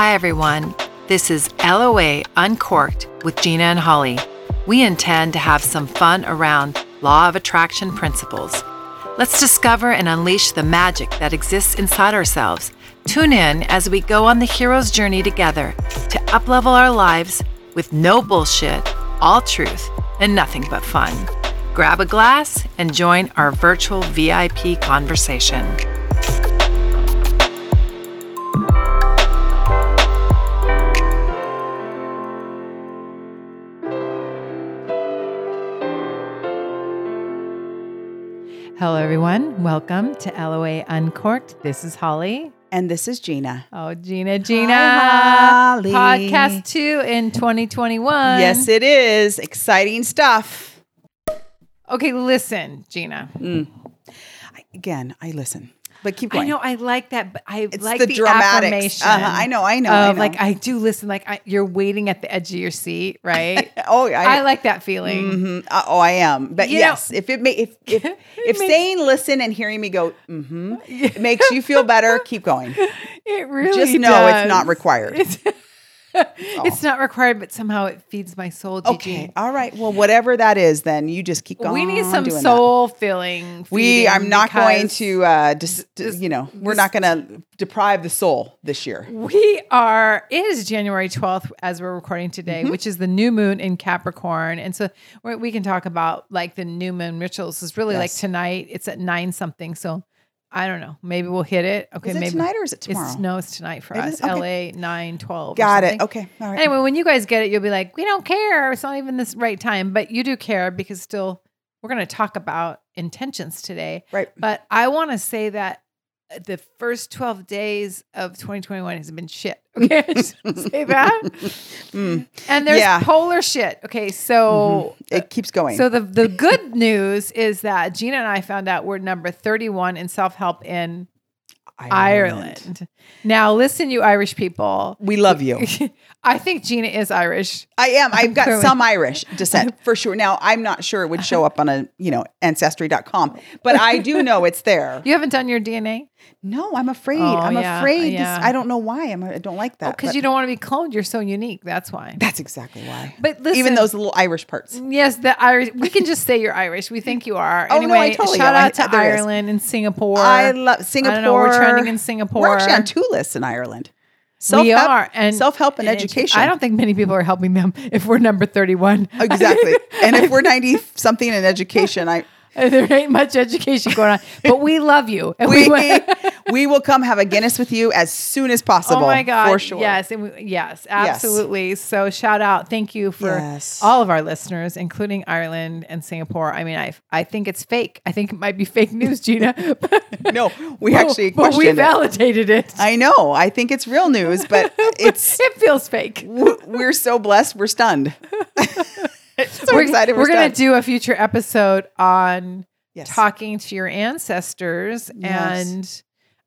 Hi, everyone. This is LOA Uncorked with Gina and Holly. We intend to have some fun around law of attraction principles. Let's discover and unleash the magic that exists inside ourselves. Tune in as we go on the hero's journey together to uplevel our lives with no bullshit, all truth, and nothing but fun. Grab a glass and join our virtual VIP conversation. Hello, everyone. Welcome to LOA Uncorked. This is Holly. And this is Gina. Oh, Gina, Gina. Hi, Holly. Podcast two in 2021. Yes, it is. Exciting stuff. Okay, listen, Gina. Mm. I, again, I listen, but keep going. I know I like that, but I It's like the the, dramatics. affirmation. Uh-huh, I know, I know, I know. like I do listen. Like I, you're waiting at the edge of your seat, right? oh, I, I, like that feeling. Mhm. Uh, oh, I am. But You know- yes, if it may, if if, if makes- saying listen and hearing me go, mm-hmm, makes you feel better, keep going. It really Just know it's not required. It's, it's not required, but somehow it feeds my soul. Gigi. Okay, all right. Well, whatever that is, then you just keep going. we need some doing that. soul filling. We, I'm not going to, uh, dis, this- you know, we're this- not going to deprive the soul this year. We are, it is January 12th as we're recording today, Mm-hmm. which is the new moon in Capricorn. And so we we can talk about like the new moon rituals. Is really like tonight, it's at nine something. So I don't know. Maybe we'll hit it. Okay. Is it maybe tonight or is it tomorrow? It's, no, it's tonight for It us. Okay. LA 9 12. Got it. Okay. All right. Anyway, when you guys get it, you'll be like, we don't care. It's not even this right time, but you do care because still we're going to talk about intentions today. Right. But I want to say that the first 12 days of 2021 has been shit. Okay. I just wanna say that. Mm. And there's Yeah. polar shit. Okay. So. It keeps going. So the the good news is that Gina and I found out we're number 31 in self-help in Ireland. Now listen you Irish people. We love you. I think Gina is Irish. I am. I've got Clearly. some Irish descent for sure. Now, I'm not sure it would show up on a, you know, ancestry.com, but I do know it's there. You haven't done your DNA? No, I'm afraid. Oh, I'm yeah, afraid. yeah. This, I don't know why. I'm, I don't like oh, that. Because but you don't want to be cloned. You're so unique. That's why. That's exactly why. But listen, Even those little Irish parts. Yes, the Irish. We can just say you're Irish. We think you are. Oh, no, I totally shout am. I- out to there is. Ireland and Singapore. I love Singapore. I know. We're trending in Singapore. We're actually on two lists in Ireland. we Self-help- are and self-help and education. I don't think many people are helping them if we're number 31. exactly. and if we're 90 something in education, I there ain't much education going on, but we love you. And we went- we will come have a Guinness with you as soon as oh possible. Oh my God. For sure. Yes. And we, yes, absolutely. So shout out. Thank you for Yes. all of our listeners, including Ireland and Singapore. I mean, I, I think it's fake. I think it might be fake news, Gina. No, we actually but we questioned it. validated it. I know. I think it's real news, but it's it feels fake. we're so blessed. We're stunned. so we're excited. We're, we're going to do a future episode on Yes. talking to your ancestors Yes. and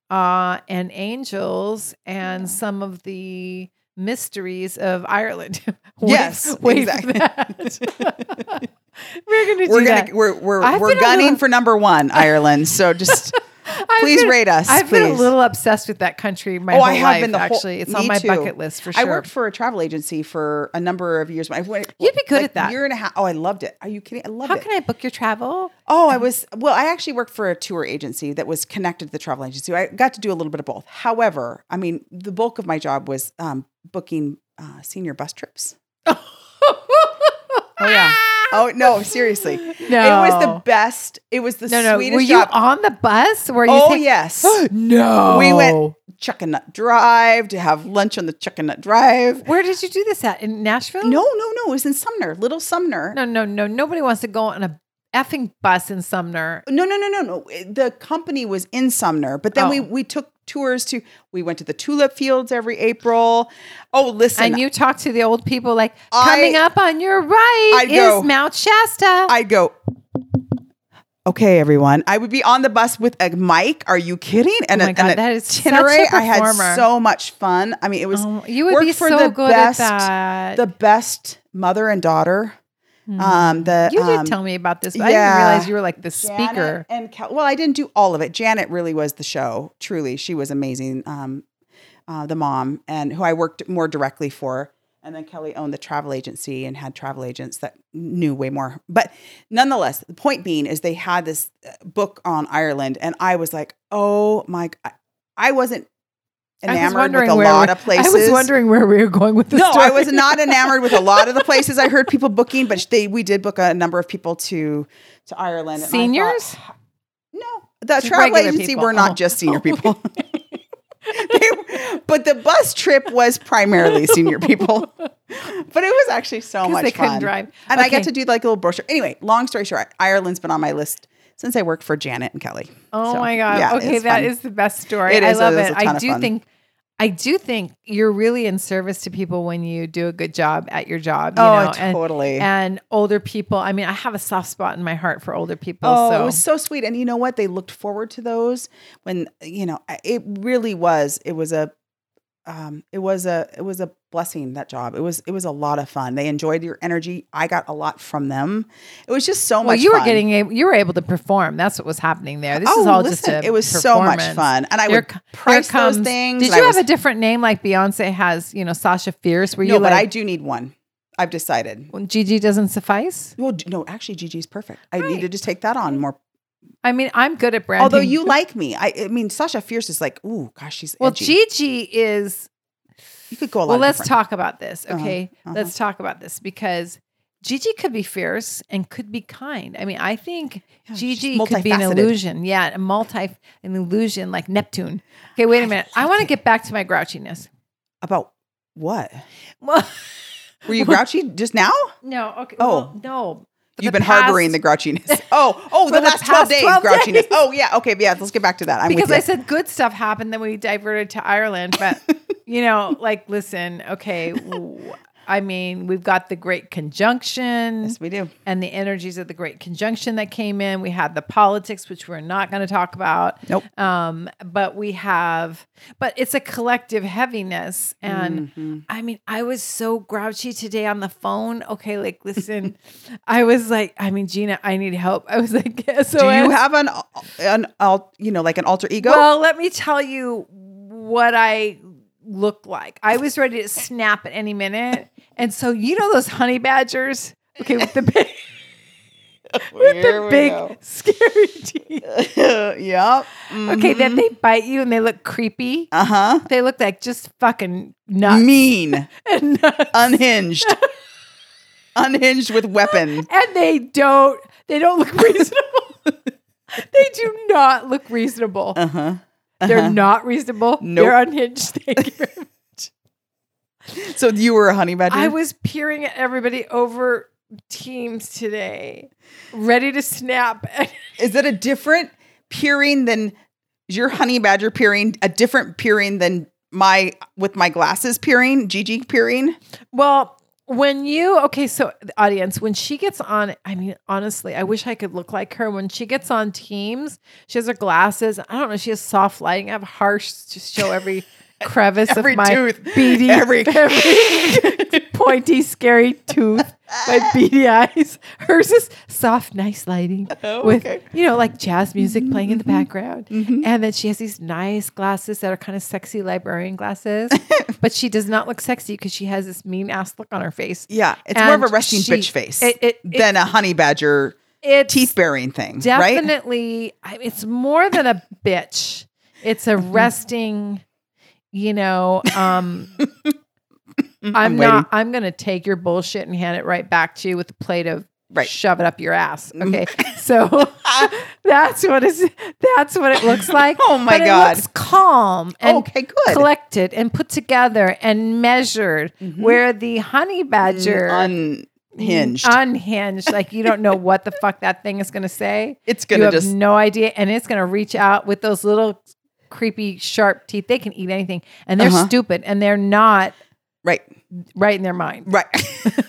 uh and angels and some of the mysteries of Ireland. Wait- Yes, wait exactly. we're going to do We're that. gonna we're we're I've we're gunning little- for number one, Ireland. So just please been- rate us, I've been a little obsessed with that country my oh, whole I have life. been the whole. actually, it's on my too. bucket list for sure. I worked for a travel agency for a number of years. I went. You'd be good like at that. Year and a half. Oh, I loved it. Are you kidding? I loved How it. How can I book your travel? Oh, I was well. I actually worked for a tour agency that was connected to the travel agency. I got to do a little bit of both. However, I mean, the bulk of my job was um, booking uh, senior bus trips. Oh yeah. Oh no, seriously. No. It was the best. It was the No, no. sweetest Were you job. on the bus? Were you oh take- yes. no. We went Chuckanut Drive to have lunch on the Chuckanut Drive. Where did you do this at? In Nashville? No, no, no. It was in Sumner, Little Sumner. No, no, no. Nobody wants to go on a effing bus in Sumner. No, no, no, no, no. The company was in Sumner, but then we Oh. we took tours to. We went to the tulip fields every April. Oh, listen, and you talk to the old people like, I- coming up on your right I'd is go- Mount Shasta. I'd go. Okay, everyone. I would be on the bus with a mic. Are you kidding? And Oh my a- God, an that is such a itinerary. I had so much fun. I mean, it was. Oh, you would be for so the good best, at that. The best mother and daughter. Um, the you did um, tell me about this, but I didn't yeah. realize you were like the Janet speaker. and Cal- well, I didn't do all of it. Janet really was the show. Truly, she was amazing. Um, uh, the mom, and who I worked more directly for. And then Kelly owned the travel agency and had travel agents that knew way more. But nonetheless, the point being is they had this uh, book on Ireland, and I was like, oh my, I, wasn't enamored with a lot of places. I was wondering where we were going with this. no, I was not enamored with a lot of the places I heard people booking, but they we did book a number of people to to Ireland. and I thought, Seniors? no, the Just travel agency people. were not Oh. just senior people. They- but the bus trip was primarily senior people. But it was actually so much they couldn't fun. drive. And I Okay. get to do like a little brochure. Anyway, long story short, Ireland's been on my list since I worked for Janet and Kelly. Oh So, my god! yeah, okay, that fun. is the best story. It I is, love it is it. a ton I do think, I do think you're really in service to people when you do a good job at your job. You Oh, know? and, totally. And older people. I mean, I have a soft spot in my heart for older people. Oh, so it was so sweet. And you know what? They looked forward to those when, you know, it really was. It was a, um, it was a, it was a blessing that job. It was, it was a lot of fun. They enjoyed your energy. I got a lot from them. It was just so well, much you were fun. getting a, you were able to perform. That's what was happening there. This is Oh, all listen, just it was so much fun. And I would price those comes- things. Did you have was- a different name like Beyonce has? You know, Sasha Fierce. Were no, you but I do need one. I've decided. when Gigi doesn't suffice? Well, no, actually, Gigi's perfect. I need to just take that on more. I mean, I'm good at branding. Although you like me, I, I mean, Sasha Fierce is like, ooh, gosh, she's well, edgy. Gigi is you could go a lot. well let's different- talk about this Uh-huh, okay uh-huh. let's talk about this because gigi could be fierce and could be kind i mean i think Yeah, gigi could be an illusion yeah a multi an illusion like neptune okay wait a minute i want to get back to my grouchiness About what? well Were you grouchy just now? no okay Oh. well, no You've been harboring the grouchiness. Oh, oh, the the last 12 days 12 grouchiness. days. Oh, yeah. Okay. Yeah. Let's get back to that. I'm because I said good stuff happened, then we diverted to Ireland. But you know, like, listen, okay, I mean, we've got the Great Conjunction. yes, we do. and the energies of the Great Conjunction that came in. We had the politics, which we're not going to talk about. Nope. Um, but we have, but it's a collective heaviness. And Mhm. I mean, I was so grouchy today on the phone. Okay, like, listen, I was like, I mean, Gina, I need help. I was like, so do you have an, an, you know, like an alter ego? well, let me tell you what I look like. I was ready to snap at any minute. And so, you know, those honey badgers, okay, with the big, with the big, scary teeth. yep. Okay, then they bite you and they look creepy. Uh huh. They look like just fucking nuts. Mean. and nuts. Unhinged. Unhinged with weapon. and they don't they don't look reasonable. they do not look reasonable. Uh They're uh-huh. not reasonable. Nope. They're unhinged. Thank you very much. So you were a honey badger? I was peering at everybody over Teams today, ready to snap. Is it a different peering than is your honey badger peering a different peering than my with my glasses peering, Gigi peering? well, when you okay, so uh, the audience, when she gets on, I mean, honestly, I wish I could look like her. When she gets on Teams, she has her glasses. I don't know. She has soft lighting. I have harsh to show every crevice Every of my tooth. beady, Every- every pointy, scary tooth, my beady eyes. Hers is soft, nice lighting Oh, with okay. you know like jazz music playing in the background, Mhm. and then she has these nice glasses that are kind of sexy librarian glasses, but she does not look sexy because she has this mean ass look on her face. Yeah, it's more of a resting she- bitch face it- it- it- than a honey badger It's teeth bearing thing, right? definitely I, it's more than a bitch it's a resting you know um i'm, waiting. not i'm gonna take your bullshit and hand it right back to you with a plate of Right. shove it up your ass okay so that's what is that's what it looks like Oh my But God. it looks calm and okay, good. collected and put together and measured Mhm. where the honey badger Unhinged. unhinged like you don't know what the fuck that thing is gonna say it's gonna you have just no idea, and it's gonna reach out with those little creepy sharp teeth. They can eat anything, and they're Uh-huh. stupid, and they're not right, right in their mind. right.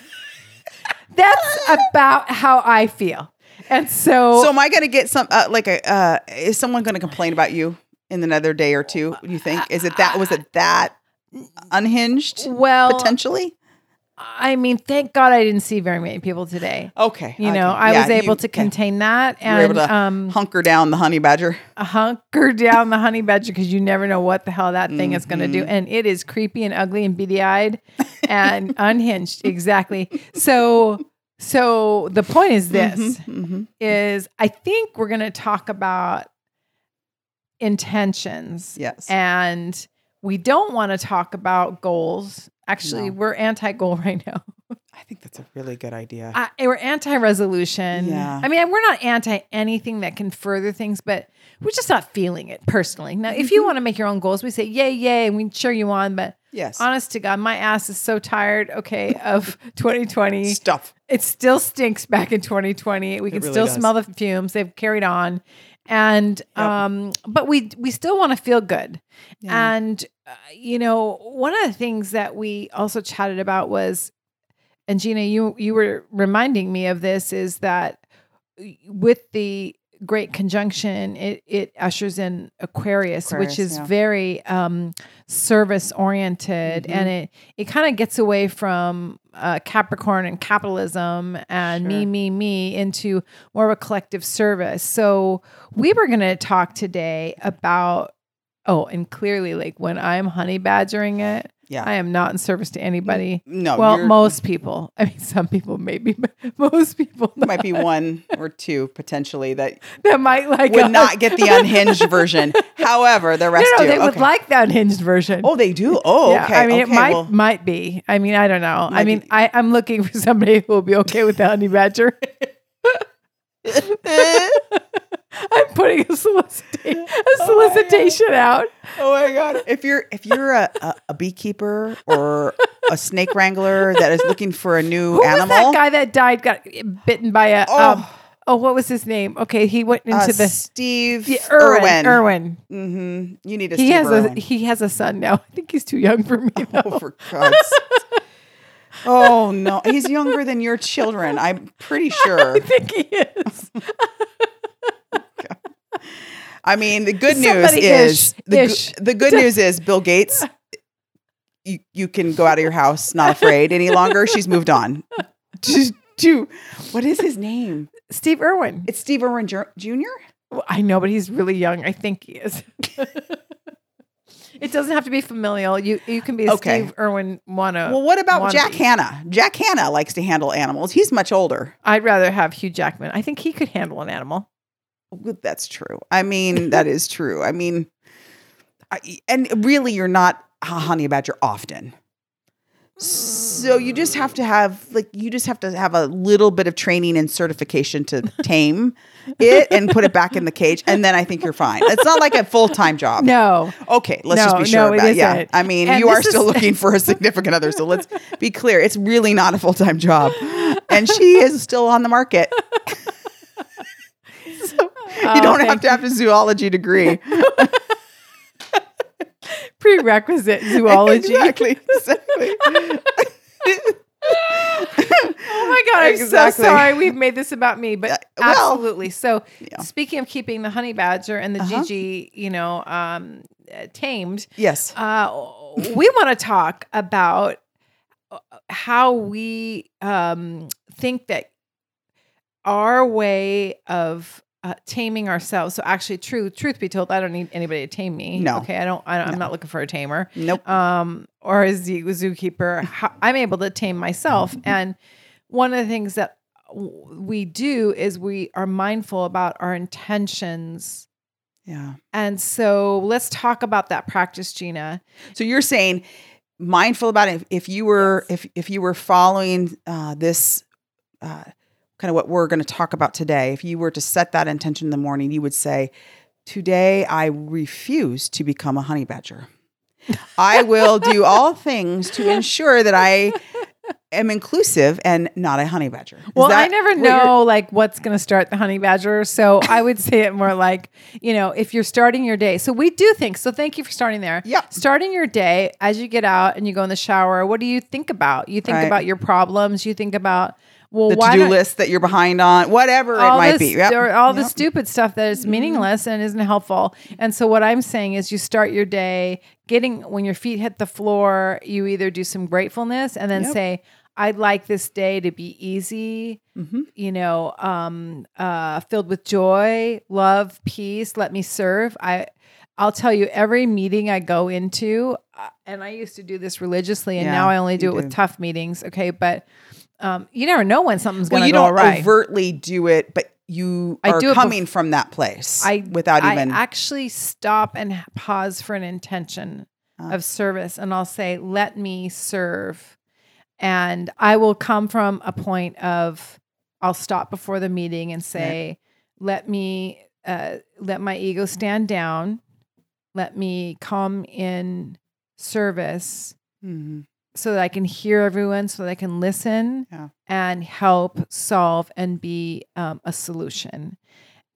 That's about how I feel, and so, so am I gonna get some uh, like a? Uh, is someone gonna complain about you in another day or two? You think? Is it that? Was it that unhinged well, potentially? I mean, thank God I didn't see very many people today. Okay. You okay. know, I Yeah, was able you- to contain that and able to um, hunker down the honey badger. hunker down the honey badger because you never know what the hell that thing is going to Mm-hmm. do. And it is creepy and ugly and beady eyed and unhinged. Exactly. So, so the point is this Mhm. is I think we're going to talk about intentions Yes. and we don't want to talk about goals. Actually, No. we're anti-goal right now. I think that's a really good idea. I, we're anti-resolution. Yeah. I mean, we're not anti anything that can further things, but we're just not feeling it personally. Now, if you Mm-hmm. want to make your own goals, we say yay, yay, and we cheer you on. But yes. honest to God, my ass is so tired. Okay, of 2020. Stuff. It still stinks back in 2020. We can really still does. smell the fumes. They've carried on, and um, but we we still want to feel good. Yeah. And uh, you know, one of the things that we also chatted about was, and Gina, you you were reminding me of this is that with the great conjunction, it it ushers in Aquarius, which is yeah. very um, service oriented, and Mm-hmm. it it kind of gets away from uh, Capricorn and capitalism and me me me into more of a collective service. So we were going to talk today about. Oh, and clearly, like when I'm honey badgering it, Yeah. I am not in service to anybody. no. well, most people. I mean, some people maybe, but most people there might be one or two potentially that that might like would us. not get the unhinged version. However, the rest no, do. they would like the unhinged version. Oh, they do. Oh, yeah, okay. I mean, it might well, might be. I mean, I don't know. I mean, be. I, I'm looking for somebody who will be okay with the honey badger. I'm putting a, solicita- a solicitation out. oh my god! If you're if you're a, a, a beekeeper or a snake wrangler that is looking for a new Who was animal, that guy that died? Got bitten by a. Oh. Um, oh, what was his name? Okay, he went into uh, the. Steve Yeah, Irwin. Irwin. Irwin. Mm-hmm. You need a He Steve has Irwin. a he has a son now. I think he's too young for me. Oh, for God's. Oh no, he's younger than your children. I'm pretty sure. I think he is. I mean, the good news Somebody is ish- the, ish. the good news is Bill Gates. You you can go out of your house not afraid any longer. She's moved on. To, to what is his name? Steve Irwin. It's Steve Irwin Jr. Well, I know, but he's really young. I think he is. it doesn't have to be familial. You you can be a Okay. Steve Irwin wanna. Well, what about wannabe. Jack Hanna? Jack Hanna likes to handle animals. He's much older. I'd rather have Hugh Jackman. I think he could handle an animal. That's true. I mean, that is true. I mean, I, and really, you're not a honey badger often. So you just have to have like you just have to have a little bit of training and certification to tame it and put it back in the cage, and then I think you're fine. It's not like a full time job. No, Okay, let's No, just be sure no, about it. Yeah. I mean, And you are is- still looking for a significant other, so let's be clear. It's really not a full time job, and she is still on the market. you don't have to have a zoology degree. prerequisite zoology. exactly. Exactly. Oh my god, I'm Exactly. so sorry we've made this about me, but Uh, well, absolutely. So, yeah. speaking of keeping the honey badger and the Uh-huh. Gigi, you know, um, uh, tamed, yes. uh, we want to talk about uh, how we um, think that our way of uh, taming ourselves. So, actually, truth truth be told, I don't need anybody to tame me. No. okay, I don't. I don't I'm No. not looking for a tamer Nope. um, or a zoo, zookeeper, I'm able to tame myself. And one of the things that we do is we are mindful about our intentions. Yeah. And so let's talk about that practice, Gina. So you're saying mindful about it. If, if you were if if you were following uh, this uh, kind of what we're going to talk about today, if you were to set that intention in the morning, you would say, "Today I refuse to become a honey badger. I will do all things to ensure that I am inclusive and not a honey badger." Is Well, I never know like what's going to start the honey badger. So I would say it more like, you know, if you're starting your day. So we do think. So thank you for starting there. Yeah. Starting your day as you get out and you go in the shower, what do you think about? You think Right. about your problems. You think about, well, the to-do don't, list that you're behind on, whatever it might this, be. Yep. or all the stupid stuff that is meaningless and isn't helpful. And so what I'm saying is you start your day getting when your feet hit the floor, you either do some gratefulness and then Yep. say, I'd like this day to be easy, Mm-hmm. you know, um, uh, filled with joy, love, peace. Let me serve. I, I'll tell you, every meeting I go into, uh, and I used to do this religiously, and Yeah, now I only do it with tough meetings. Okay, but um, you never know when something's going to Well, you go don't awry. overtly do it, but you I are do it bef- coming from that place. I without I even. actually stop and pause for an intention Ah. of service, and I'll say, "Let me serve," and I will come from a point of I'll stop before the meeting and say, "Let me uh, let my ego stand down. Let me come in service." Mhm. So that I can hear everyone, so that I can listen Yeah. and help solve and be um, a solution.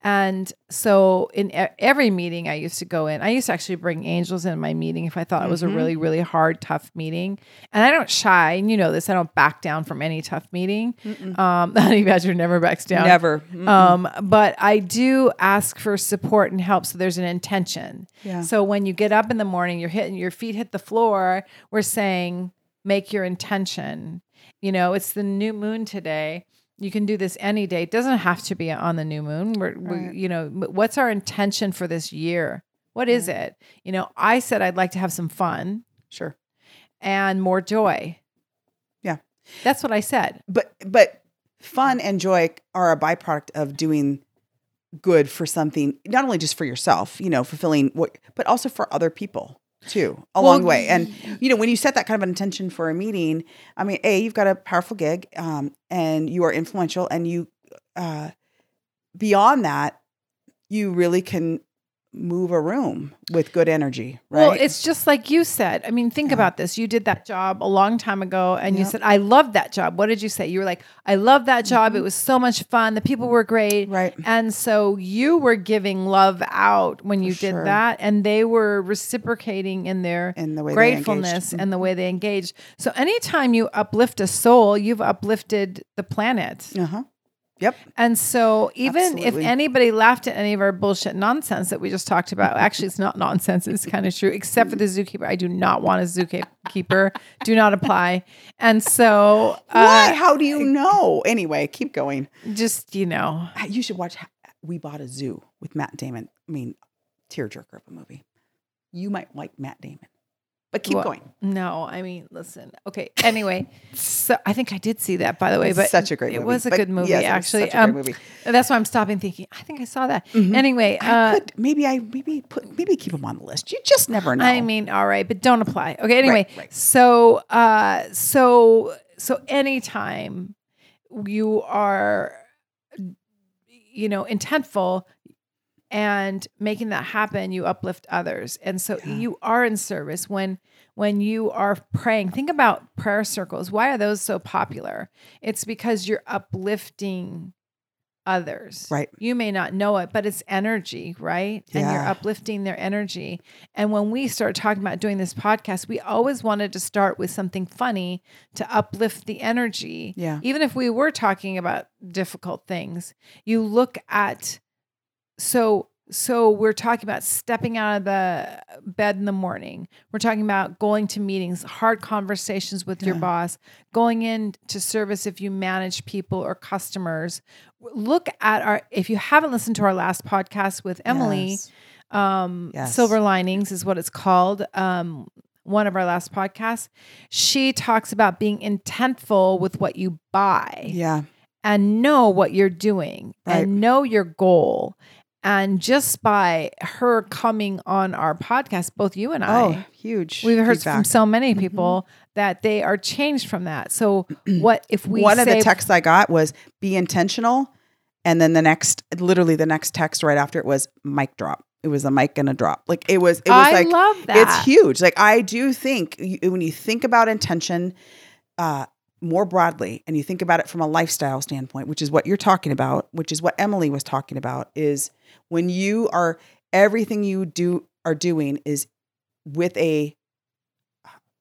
And so, in e- every meeting I used to go in, I used to actually bring angels in my meeting if I thought it was a Mhm. really, really hard, tough meeting. And I don't shy, and you know this. I don't back down from any tough meeting. Mm-mm. Um, the honey badger never backs down. Never. Mm-mm. Um, but I do ask for support and help. So there's an intention. yeah. So when you get up in the morning, you're hitting your feet hit the floor. We're saying, make your intention. You know, it's the new moon today. You can do this any day. It doesn't have to be on the new moon. We're, we you know, what's our intention for this year? What is mm. it? You know, I said I'd like to have some fun Sure. and more joy. Yeah. That's what I said. But but fun and joy are a byproduct of doing good for something, not only just for yourself, you know, fulfilling what, but also for other people too along the way. And you know, when you set that kind of an intention for a meeting, I mean, a you've got a powerful gig, um, and you are influential, and you uh, beyond that, you really can move a room with good energy, right? Well, it's just like you said. I mean, think Yeah. about this. You did that job a long time ago and you said, I love that job. What did you say? You were like, I love that job. It was so much fun. The people were great. Mm-hmm. right. And so you were giving love out when you For did sure. that, and they were reciprocating in their In the way gratefulness. Mm-hmm. and the way they engaged. So anytime you uplift a soul, you've uplifted the planet. Uh huh. Yep. And so, even Absolutely. if anybody laughed at any of our bullshit nonsense that we just talked about, actually, it's not nonsense. It's kind of true, except for the zookeeper. I do not want a zookeeper. do not apply. And so, Why? uh, How do you know? Anyway, keep going. just you know, You should watch. We bought a zoo with Matt Damon. I mean, tearjerker of a movie. You might like Matt Damon, but keep Well, going. no, I mean, listen. Okay. Anyway, so I think I did see that, by the way. It's but such a great It was a But good movie, yes, it was actually. such a great Um, movie. That's why I'm stopping thinking. I think I saw that. Mhm. Anyway, I uh, could maybe I maybe put maybe keep them on the list. You just never know. I mean, all right, but don't apply. Okay, anyway. right. So uh so so anytime you are you know, intentful and making that happen, you uplift others. And so Yeah. you are in service when when you are praying. Think about prayer circles. Why are those so popular? It's because you're uplifting others. Right. You may not know it, but it's energy, right? yeah. And you're uplifting their energy. And when we start talking about doing this podcast, we always wanted to start with something funny to uplift the energy. Yeah. Even if we were talking about difficult things, you look at so so we're talking about stepping out of the bed in the morning. We're talking about going to meetings, hard conversations with your boss, going into service if you manage people or customers. Look at our if you haven't listened to our last podcast with Emily, Yes. um Yes. silver linings is what it's called um one of our last podcasts she talks about being intentful with what you buy Yeah. and know what you're doing Right. and know your goal and just by her coming on our podcast both you and i Oh, huge. we've heard feedback. from so many Mhm. people that they are changed from that so what if we One of the texts I got was be intentional. And then the next, literally the next text right after it was mic drop. It was a mic and a drop. Like it was, it was i like, love that it's huge. Like I do think you, when you think about intention uh, more broadly, and you think about it from a lifestyle standpoint, which is what you're talking about, which is what Emily was talking about, is when you are everything you do are doing is with a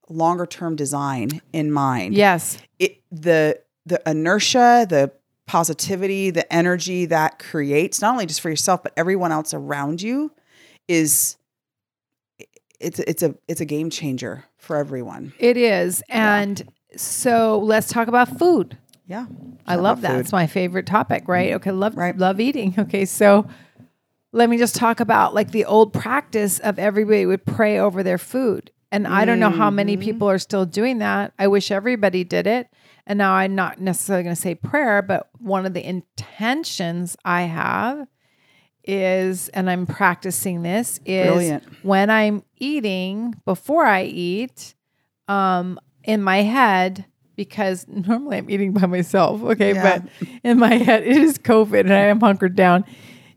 longer term design in mind. yes It the the inertia, the positivity, the energy that creates not only just for yourself but everyone else around you is it's it's a it's a game changer for everyone. It is. Yeah. So let's talk about food. Yeah. I love that. food. It's my favorite topic, right? Okay, love Right. love eating. Okay, so let me just talk about like the old practice of everybody would pray over their food. And I don't know how many Mm-hmm. people are still doing that. I wish everybody did it. And now I'm not necessarily going to say prayer, but one of the intentions I have is, and I'm practicing this, is Brilliant. when I'm eating, before I eat, um, in my head, because normally I'm eating by myself, okay, Yeah. but in my head, it is COVID and I am hunkered down.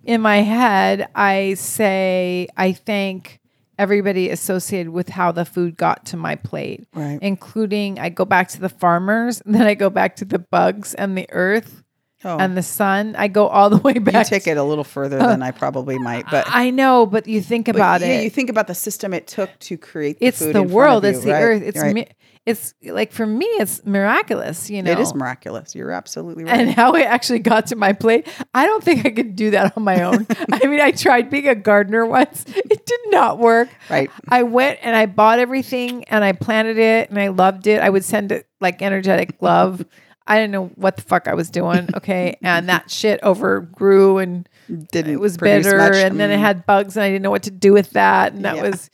In my head, I say, I thank everybody associated with how the food got to my plate, Right. including I go back to the farmers, then I go back to the bugs and the earth Oh. and the sun. I go all the way back. you take it a little further than I probably might, but I know, but you think but about yeah, it. you think about the system it took to create. The it's food the in front of world you, it's the right? earth it's Right. mi- it's like for me it's miraculous you know It is miraculous. You're absolutely right. and how it actually got to my plate i don't think i could do that on my own i mean i tried being a gardener once it did not work Right. i went and i bought everything and i planted it and i loved it i would send it like energetic love i didn't know what the fuck i was doing okay and that shit overgrew and Didn't it was bitter much. and then it Mm. had bugs and I didn't know what to do with that. And that Yeah. was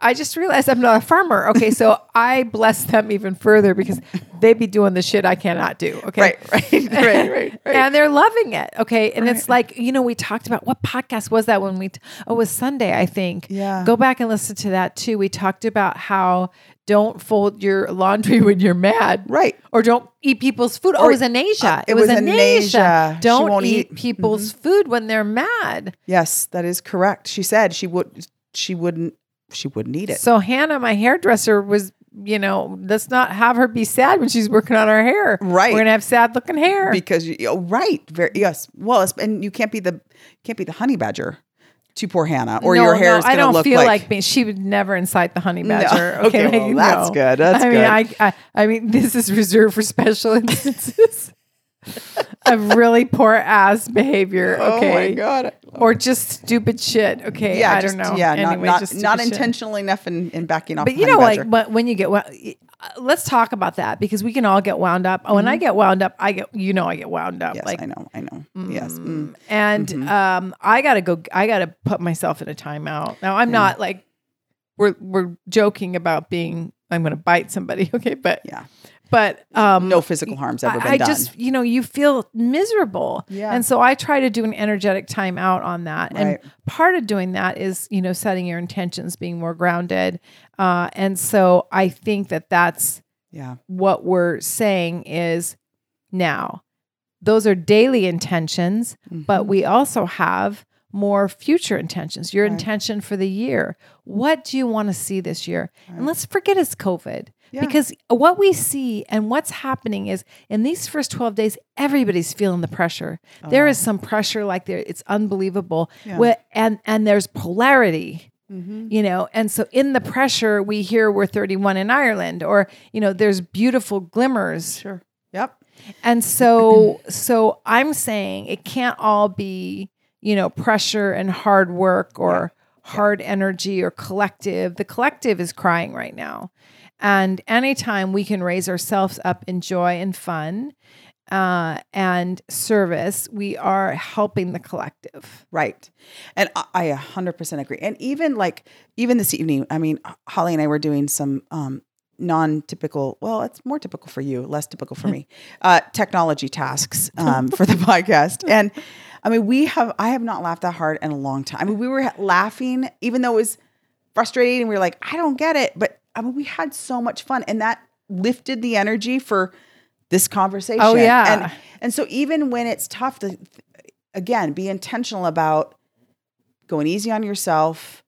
I just realized I'm not a farmer. Okay, so I bless them even further because they be doing the shit I cannot do. Okay. Right, right, right, right, right. And they're loving it. Okay. And it's like, you know, we talked about what podcast was that when we, t- oh, it was Sunday, I think. Yeah. Go back and listen to that too. We talked about how don't fold your laundry when you're mad. Right. Or don't eat people's food. oh, it was in Asia. uh, it was in Asia. She Don't eat, eat- Mm-hmm. people's food when they're mad. Yes, that is correct. She said she would. She wouldn't. She wouldn't eat it. So Hannah, my hairdresser, was, you know, let's not have her be sad when she's working on her hair. Right. We're gonna have sad looking hair. because you, oh, right, very yes. Well, and you can't be the can't be the honey badger to poor Hannah, or No, your hair no, is I going to don't look feel like. like, me. She would never incite the honey badger. Okay, Okay, well, that's good. That's I good. mean, I, I, I mean, this is reserved for special instances of really poor ass behavior. Okay, Oh my god. or just stupid shit. Okay, Yeah, I just, don't know. Yeah, anyway, not just not, not stupid shit. intentional enough in, in backing off. But you know, like badger. but when you get well, Uh, let's talk about that because we can all get wound up. Oh, When I mm-hmm. get wound up, I get you know I get wound up. yes, like I know, I know. Mm. yes, mm. and mm-hmm. um, I gotta go. I gotta put myself in a timeout. Now I'm mm. not like we're we're joking about being. I'm gonna bite somebody. Okay, but yeah. But um, No physical harm's ever I, been I done. just you know you feel miserable. Yeah. and so I try to do an energetic time out on that. Right. And part of doing that is you know setting your intentions, being more grounded. Uh, and so I think that that's yeah, what we're saying is now those are daily intentions but Mm-hmm. we also have more future intentions your Right. intention for the year what do you want to see this year and let's forget it's covid Yeah. because what we see and what's happening is in these first 12 days everybody's feeling the pressure there is some pressure like there it's unbelievable Oh. Yeah. And and there's polarity Mm-hmm. you know and so in the pressure we hear we're 31 in ireland or you know there's beautiful glimmers sure. Yep. and so so i'm saying it can't all be you know pressure and hard work or hard energy or collective the collective is crying right now and anytime we can raise ourselves up in joy and fun uh, and service we are helping the collective Right. And I, I 100% agree. And even like, even this evening, I mean, Holly and I were doing some um, non typical, well, it's more typical for you, less typical for me, uh, technology tasks um, for the podcast. And I mean, we have, I have not laughed that hard in a long time. I mean, we were laughing, even though it was frustrating. And we were like, I don't get it. But I mean, we had so much fun. And that lifted the energy for this conversation. Oh, yeah. And, and so even when it's tough to, again, be intentional about going easy on yourself,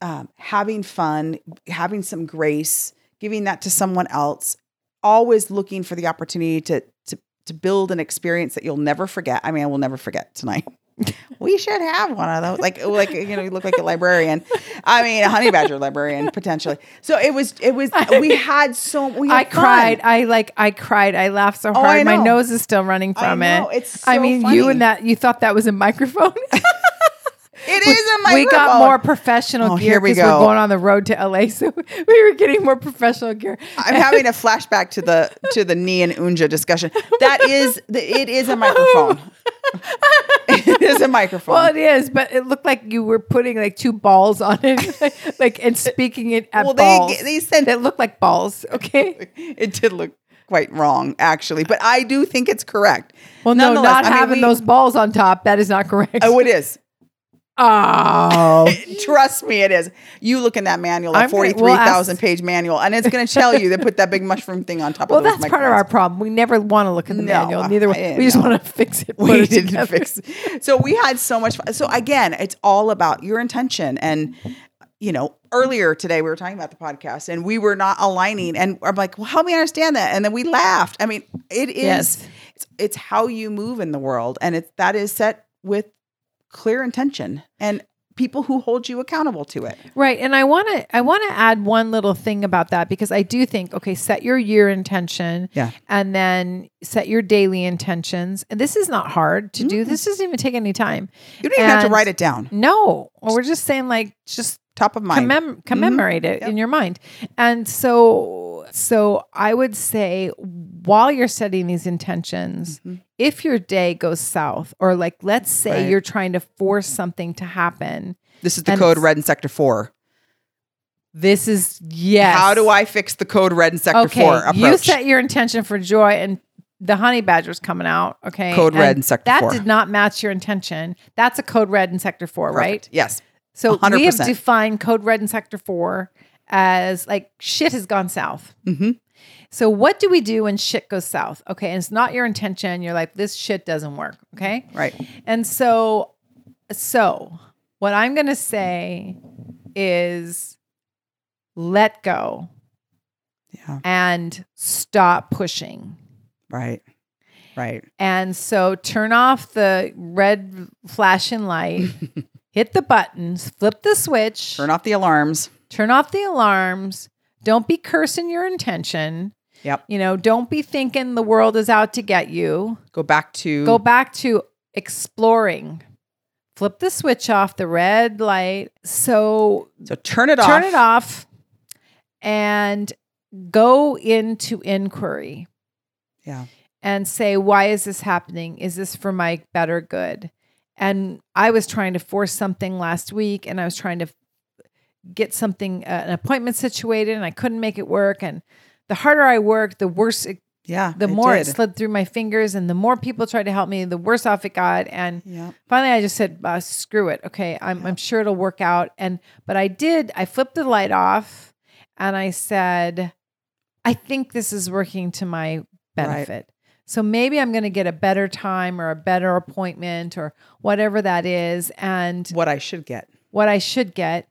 um, having fun, having some grace, giving that to someone else, always looking for the opportunity to to to build an experience that you'll never forget. I mean, I will never forget tonight. we should have one of those. Like like you know, you look like a librarian. I mean, a honey badger librarian potentially. So it was it was we had so we had I fun. cried. I like. I cried. I laughed so Oh, hard. My nose is still running I from know. it. It's I so mean, you and that. You thought that was a microphone. It is a microphone. We got more professional Oh, gear we because we're go. going on the road to LA, so we were getting more professional gear. I'm having a flashback to the to the knee and unja discussion. That is the, it is a microphone. it is a microphone. Well, it is, but it looked like you were putting like two balls on it, like and speaking it at well, balls. they they sent that looked like balls. Okay. it did look quite wrong actually, but I do think it's correct. Well, no, not I mean, having we- those balls on top. That is not correct. Oh, it is. Oh, Trust me, it is. You look in that manual, a we'll forty-three thousand page manual, and it's going to tell you they put that big mushroom thing on top well, of those that's part of our problem. We never want to look at the No, manual. Neither I-. We just no. want to fix it. we it didn't together. fix. So we had so much fun. So again, it's all about your intention. And you know, earlier today we were talking about the podcast, and we were not aligning. And I'm like, well, help me understand that. And then we laughed. I mean, it is. Yes. It's, it's how you move in the world, and it's that is set with clear intention and people who hold you accountable to it. Right. And I want to I want to add one little thing about that because I do think okay, set your year intention Yeah. and then set your daily intentions. And this is not hard to do. This doesn't even take any time. You don't even have to write it down. No. Or we're just saying like just Top of mind. commem- commemorate it Yep. in your mind. And so so I would say while you're setting these intentions, Mhm. If your day goes south or like let's say Right. you're trying to force something to happen, This is the code red in sector four. this is yes. How do I fix the code red in sector okay, four approach? you set your intention for joy and the honey badger's coming out. Okay. Code red in sector that four. did not match your intention. That's a code red in sector four, right? Yes. So we have defined code red in sector four as like shit has gone south. hmm So what do we do when shit goes south? Okay. And it's not your intention. You're like, this shit doesn't work. Okay. Right. And so, so what I'm going to say is let go Yeah. and stop pushing. Right. Right. And so turn off the red flashing light, hit the buttons, flip the switch, Turn off the alarms. turn off the alarms. Don't be cursing your intention. Yep. You know, don't be thinking the world is out to get you. Go back to Go back to exploring. Flip the switch off the red light. So So turn it off. turn it off and go into inquiry Yeah. and say, why is this happening? Is this for my better good? And I was trying to force something last week and I was trying to get something, uh, an appointment situated, and I couldn't make it work. And the harder I worked, the worse, it, Yeah. the more it did. slid through my fingers. And the more people tried to help me, the worse off it got. And Yeah. finally I just said, uh, screw it. Okay. I'm, I'm sure it'll work out. And, but I did, I flipped the light off and I said, I think this is working to my benefit. So maybe I'm going to get a better time or a better appointment or whatever that is. And What I should get. what I should get.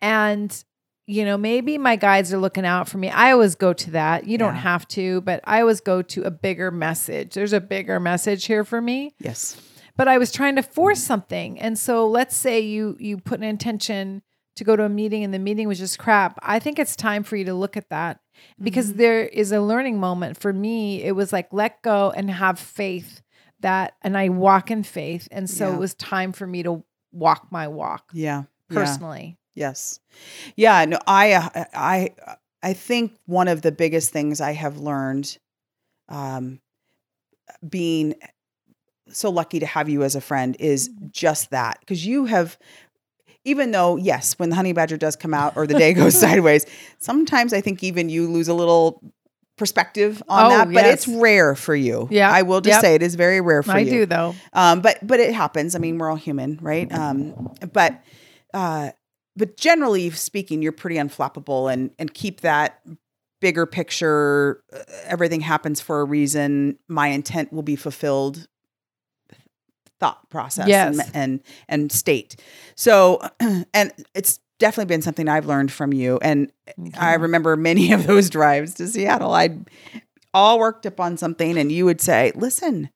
And, you know, maybe my guides are looking out for me. I always go to that. You don't Yeah. have to, but I always go to a bigger message. There's a bigger message here for me Yes. but I was trying to force something. And so let's say you you put an intention to go to a meeting and the meeting was just crap. I think it's time for you to look at that because Mm-hmm. there is a learning moment for me. It was like let go and have faith that and I walk in faith. And so Yeah. it was time for me to walk my walk Yeah. Yeah. personally. Yes. Yeah. No, I, uh, I, I think one of the biggest things I have learned, um, being so lucky to have you as a friend is just that. Cause you have, even though, yes, when the honey badger does come out or the day goes sideways, sometimes I think even you lose a little perspective on Oh, that, but it's rare for you. Yeah. I will just Yep. say it is very rare for I you. I do though. Um, but but it happens. I mean, we're all human, right? Um, but uh, but generally speaking, you're pretty unflappable and and keep that bigger picture. uh, Everything happens for a reason. My intent will be fulfilled. Thought process Yes. and, and and state. So and it's definitely been something I've learned from you. And I remember many of those drives to Seattle. I'd all worked up on something, and you would say, "Listen,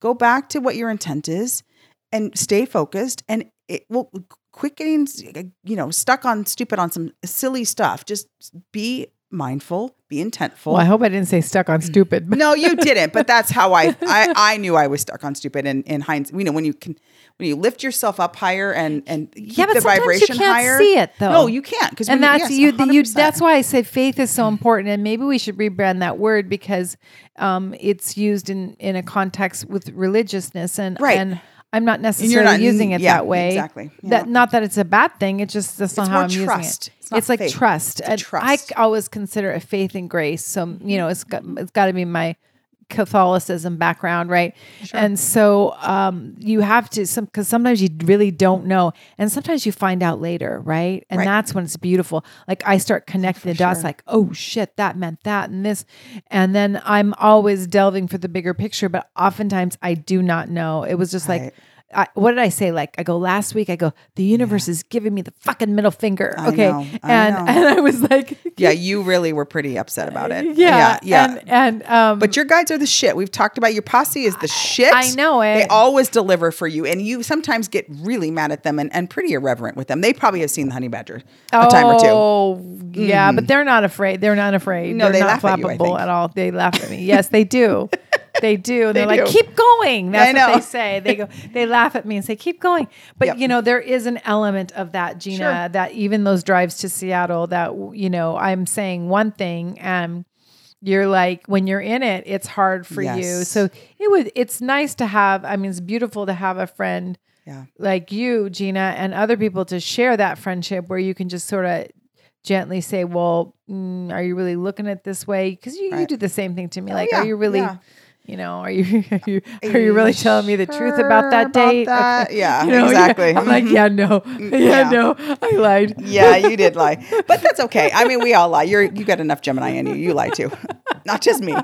go back to what your intent is, and stay focused." And it will quit getting, you know, stuck on stupid on some silly stuff. Just be mindful, be intentful. Well, I hope I didn't say stuck on stupid. no, you didn't, but that's how I, I I knew I was stuck on stupid and in hindsight, you know, when you can when you lift yourself up higher and and keep Yeah, but the sometimes you vibration can't higher. see it, though. No, you can't because and that's yes, you, you that's why i say faith is so important and maybe we should rebrand that word because um, it's used in in a context with religiousness and Right. and i'm not necessarily not- using it yeah, that way exactly. Yeah. that not that it's a bad thing it's just that's not how i'm trust. using it It's not like faith. trust It's a trust. i always consider it faith and grace so you know it's got it's got to be my Catholicism background, right? And so um, you have to some because sometimes you really don't know, and sometimes you find out later, right? And Right. that's when it's beautiful. Like I start connecting the dots, sure. like oh shit, that meant that and this, and then I'm always delving for the bigger picture, but oftentimes I do not know. It was just Right. like. I, what did I say? Like I go last week. I go. The universe is giving me the fucking middle finger. I Okay, know, and know. and I was like, Yeah, you really were pretty upset about it. yeah, yeah, yeah. And, and um, but your guides are the shit. We've talked about your posse is the shit. I know it. They always deliver for you, and you sometimes get really mad at them and, and pretty irreverent with them. They probably have seen the honey badger a time or two. Oh, yeah, but they're not afraid. They're not afraid. No, they're they not laugh at you, flappable at all. They laugh at me. Yes, they do. they do. And They they're like, keep going. That's what they say. They go, they laugh at me and say, keep going. But Yep. you know, there is an element of that, Gina, Sure. that even those drives to Seattle, that you know, I'm saying one thing and you're like when you're in it, it's hard for you. So it would it's nice to have, I mean, it's beautiful to have a friend Yeah. like you, Gina, and other people to share that friendship where you can just sort of gently say, "Well, mm, are you really looking at this way?" Because you, you do the same thing to me. Oh, like, yeah, are you really, yeah. You know, are you are you, are you really telling me the truth about that about date? that? Yeah, You know, exactly. I'm like, yeah, no, mm, yeah, yeah. no, I lied. Yeah, you did lie, but that's okay. I mean, we all lie. You're you got enough Gemini in you. You lie too, not just me.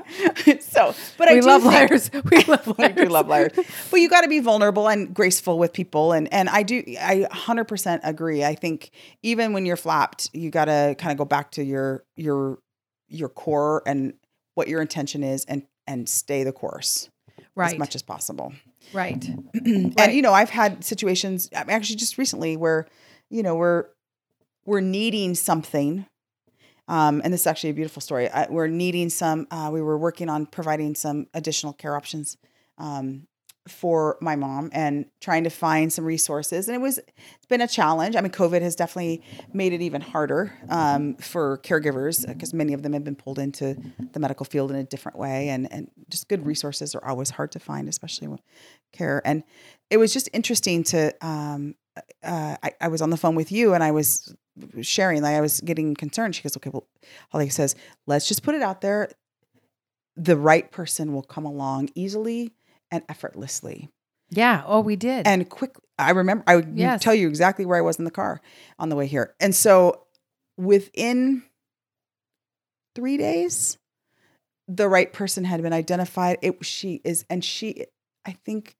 so, but I We do love think- liars. We love I liars. do love liars. But you got to be vulnerable and graceful with people. And and I do I 100% agree. I think even when you're flapped, you got to kind of go back to your your your core and what your intention is and and stay the course Right, as much as possible. right. And you know, I've had situations mean, actually just recently where you know, we're we're needing something um, and this is actually a beautiful story. I, we're needing some. Uh, we were working on providing some additional care options um, for my mom and trying to find some resources. And it was it's been a challenge. I mean, COVID has definitely made it even harder um, for caregivers because many of them have been pulled into the medical field in a different way, and and just good resources are always hard to find, especially with care. And it was just interesting to. Um, uh, I, I was on the phone with you, and I was sharing. Like I was getting concerned. She goes, "Okay, well," Holly says, "Let's just put it out there. The right person will come along easily and effortlessly Yeah. Oh, we did. and quickly." I remember. I would Yes. tell you exactly where I was in the car on the way here, and so within three days, the right person had been identified. It she is, and she, I think.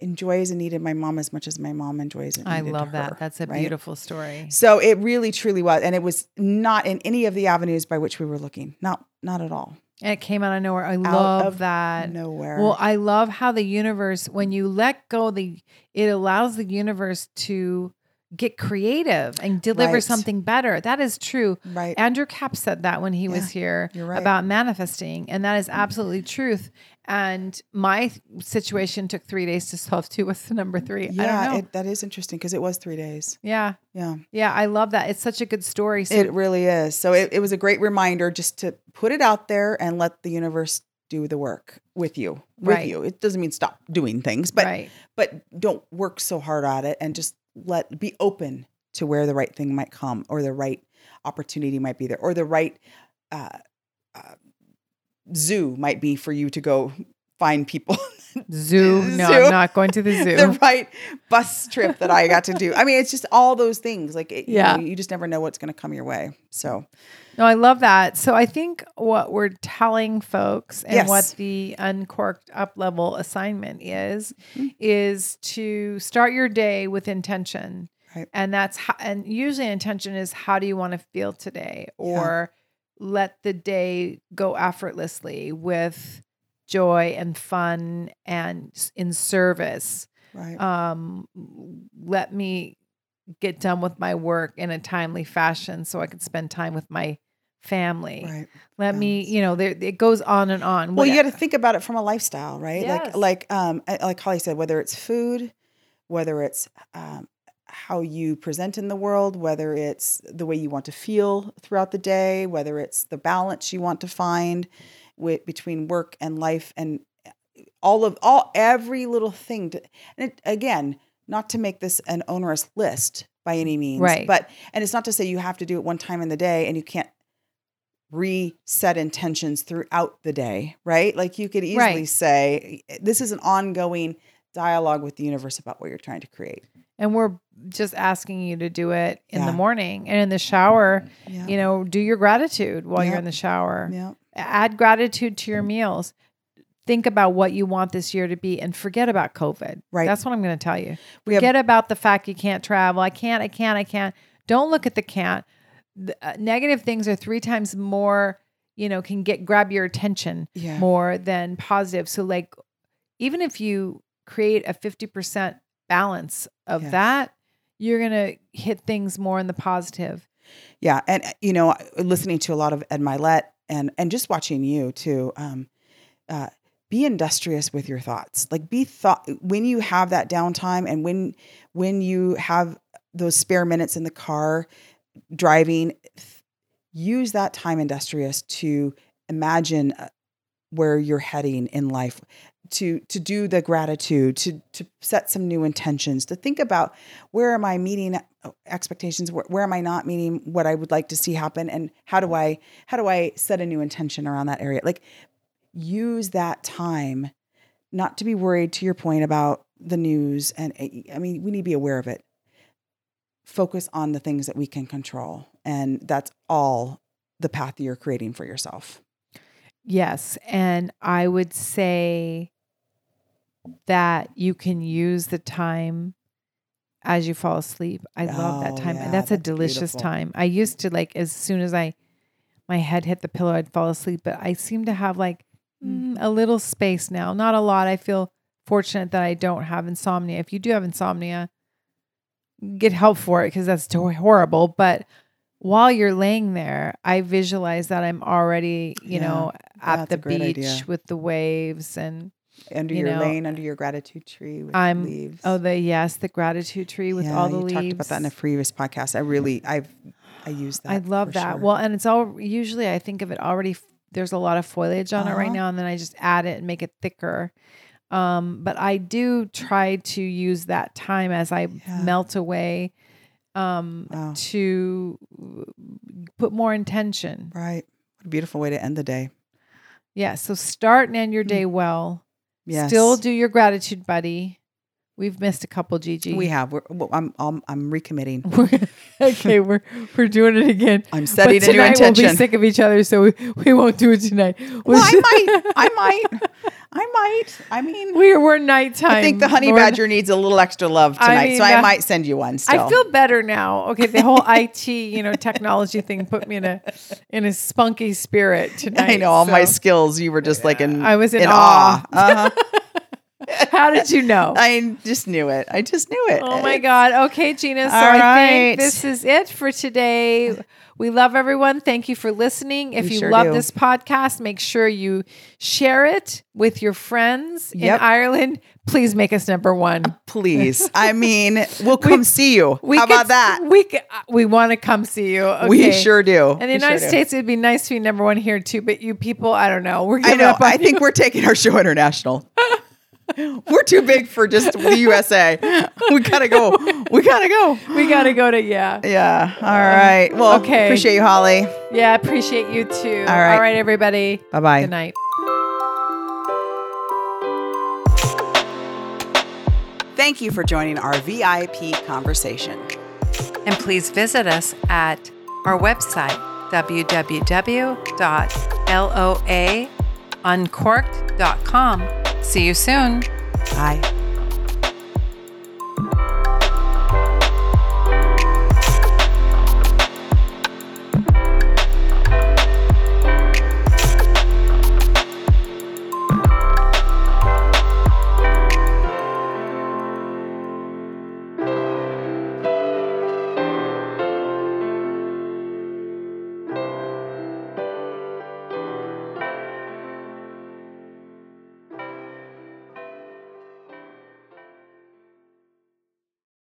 Enjoys and needed my mom as much as my mom enjoys and I love her, that. That's a right? beautiful story. So it really truly was and it was not in any of the avenues by which we were looking. Not not at all. And it came out of nowhere. I love of that. Nowhere. Well, I love how the universe, when you let go, the it allows the universe to get creative and deliver Right. something better. That is true. right. Andrew Cap said that when he was here right. about manifesting, and that is mm. absolutely truth. And my situation took three days to solve too. What's the number three? I don't yeah, it, that is interesting because it was three days. yeah, Yeah, yeah, I love that. It's such a good story. So it really is. So it, it was a great reminder just to put it out there and let the universe do the work with you. With Right. you. It doesn't mean stop doing things, but right, but don't work so hard at it and just let be open to where the right thing might come or the right opportunity might be there or the right uh, uh, zoo might be for you to go find people zoo. No, Zoo. I'm not going to the zoo. the right bus trip that I got to do. I mean, it's just all those things. Like, it, you Yeah. know, you just never know what's going to come your way. So, No, I love that. So I think what we're telling folks and Yes. what the uncorked up level assignment is Mhm. is to start your day with intention. Right. And that's how, and usually intention is how do you want to feel today or let the day go effortlessly with joy and fun and in service right. um let me get done with my work in a timely fashion so I can spend time with my family. Right. Let me, you know, there it goes on and on. Well, you got to think about it from a lifestyle, right? Yes. Like, like, um, like Holly said, whether it's food, whether it's um, how you present in the world, whether it's the way you want to feel throughout the day, whether it's the balance you want to find with between work and life, and uh, all of all every little thing. To, and it, again, not to make this an onerous list by any means, Right. But and it's not to say you have to do it one time in the day, and you can't reset intentions throughout the day, right? Like you could easily Right. say, this is an ongoing dialogue with the universe about what you're trying to create. and we're just asking you to do it in Yeah. the morning and in the shower, Yeah. you know, do your gratitude while you're in the shower. yeah. Add gratitude to your meals. Think about what you want this year to be and forget about COVID. Right. That's what I'm going to tell you. We have- Forget about the fact you can't travel. I can't, I can't, I can't. Don't look at the can't. The, uh, negative things are three times more, you know, can get grab your attention Yeah. more than positive. So, like, even if you create a 50% balance of that, you're going to hit things more in the positive. Yeah, and uh, you know, listening to a lot of Ed Mylett and and just watching you too. Um, uh, be industrious with your thoughts. Like be thought when you have that downtime and when when you have those spare minutes in the car driving, th- use that time industrious to imagine uh, where you're heading in life to to do the gratitude to to set some new intentions to think about where am i meeting expectations where, where am i not meeting what i would like to see happen and how do i how do i set a new intention around that area? Like use that time not to be worried to your point about the news and eh, i mean we need to be aware of it. Focus on the things that we can control and that's all the path that you're creating for yourself Yes. And I would say that you can use the time as you fall asleep. I love that Oh, time. yeah, and that's a delicious beautiful. time. I used to like as soon as I my head hit the pillow, I'd fall asleep. But I seem to have like mm, a little space now. Not a lot. I feel fortunate that I don't have insomnia. If you do have insomnia, get help for it because that's horrible. But while you're laying there, I visualize that I'm already, you Yeah, know, at the beach idea. with the waves and under You your know, lane, under your gratitude tree with I'm leaves. oh the yes, the gratitude tree with Yeah, all the you leaves. talked about that in a previous podcast. I really, I've, I use that. I love that. sure. Well, and it's all usually I think of it already. There's a lot of foliage on it right Uh-huh. now, and then I just add it and make it thicker. Um, but I do try to use that time as I Yeah. melt away um, Wow. to put more intention. right. What a beautiful way to end the day. Yeah. So start and end your Mm. day well. Yes. Still do your gratitude, buddy. We've missed a couple, Gigi. We have. We're, well, I'm, I'm, I'm recommitting. We're- okay, we're we're doing it again. I'm setting but a new tonight we'll be sick of each other, so we, we won't do it tonight. well, I might. I might. I might. I mean, We're we're nighttime. I think the honey badger needs a little extra love I tonight, mean, so I that- might send you one. Still. I feel better now. Okay, the whole IT, you know, technology thing put me in a in a spunky spirit tonight. I know all my skills. You were just like in. I was in awe. awe. Uh-huh. How did you know? I just knew it. I just knew it. Oh my God. Okay, Gina. So All I think this is it for today. We love everyone. Thank you for listening. If We you sure love do. this podcast, make sure you share it with your friends Yep. in Ireland. Please make us number one. Please. I mean, we'll come see you. We How could- about that? We uh, we want to come see you. We sure do. In the We United sure do. States, it'd be nice to be number one here too. But you people, I don't know. We're I know. I think we're taking our show international. we're too big for just the USA. We gotta go. We gotta go. we got to go to yeah. Yeah. All um, right. Well, Okay. Appreciate you, Holly. Yeah, appreciate you too. All right. All right, everybody. Bye bye. Good night. Thank you for joining our VIP conversation. And please visit us at our website, www.loauncorked.com. See you soon. Bye.